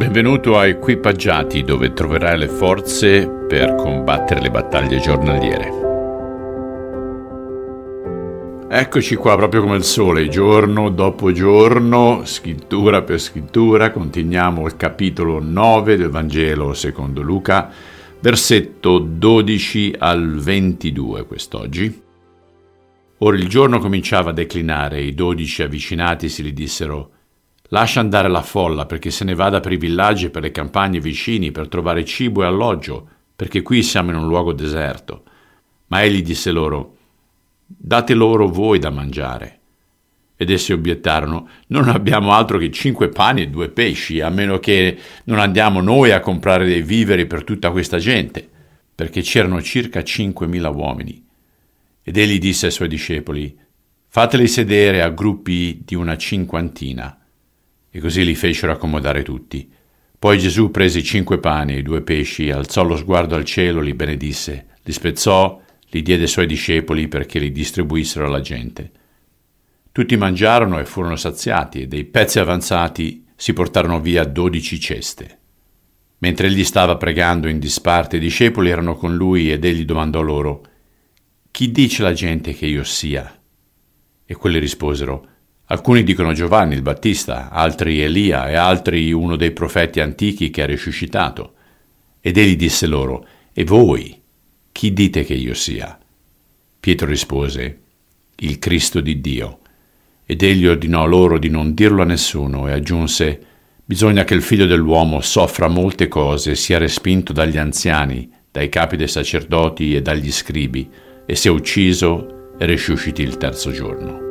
Benvenuto a Equipaggiati dove troverai le forze per combattere le battaglie giornaliere. Eccoci qua proprio come il sole, giorno dopo giorno, scrittura per scrittura, continuiamo il capitolo 9 del Vangelo secondo Luca, versetto 12 al 22 quest'oggi. Ora il giorno cominciava a declinare i dodici avvicinatisi gli dissero Lascia andare la folla perché se ne vada per i villaggi e per le campagne vicini per trovare cibo e alloggio, perché qui siamo in un luogo deserto. Ma egli disse loro, date loro voi da mangiare. Ed essi obiettarono, non abbiamo altro che cinque pani e due pesci, a meno che non andiamo noi a comprare dei viveri per tutta questa gente, perché c'erano circa cinquemila uomini. Ed egli disse ai suoi discepoli, fateli sedere a gruppi di una cinquantina e così li fecero accomodare tutti. Poi Gesù prese i cinque pani e i due pesci, alzò lo sguardo al cielo, li benedisse, li spezzò, li diede ai suoi discepoli perché li distribuissero alla gente. Tutti mangiarono e furono saziati, e dei pezzi avanzati si portarono via dodici ceste. Mentre egli stava pregando in disparte, i discepoli erano con lui ed egli domandò loro, Chi dice la gente che io sia? E quelli risposero, Alcuni dicono Giovanni il Battista, altri Elia e altri uno dei profeti antichi che ha risuscitato. Ed egli disse loro, E voi, chi dite che io sia? Pietro rispose, Il Cristo di Dio. Ed egli ordinò loro di non dirlo a nessuno e aggiunse, Bisogna che il figlio dell'uomo soffra molte cose e sia respinto dagli anziani, dai capi dei sacerdoti e dagli scribi, e sia ucciso e risusciti il terzo giorno.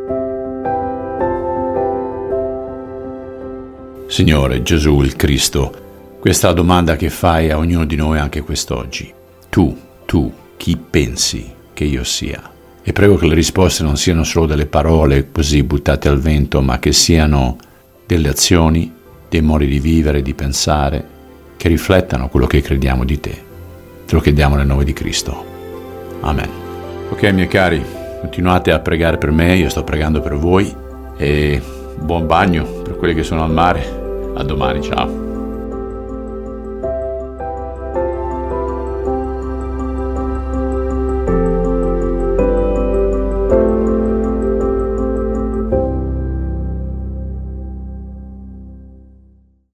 Signore Gesù il Cristo, questa è la domanda che fai a ognuno di noi anche quest'oggi. Tu, tu, chi pensi che io sia? E prego che le risposte non siano solo delle parole così buttate al vento, ma che siano delle azioni, dei modi di vivere, di pensare, che riflettano quello che crediamo di te. Te lo chiediamo nel nome di Cristo. Amen. Ok, miei cari, continuate a pregare per me, io sto pregando per voi e buon bagno per quelli che sono al mare. A domani, ciao.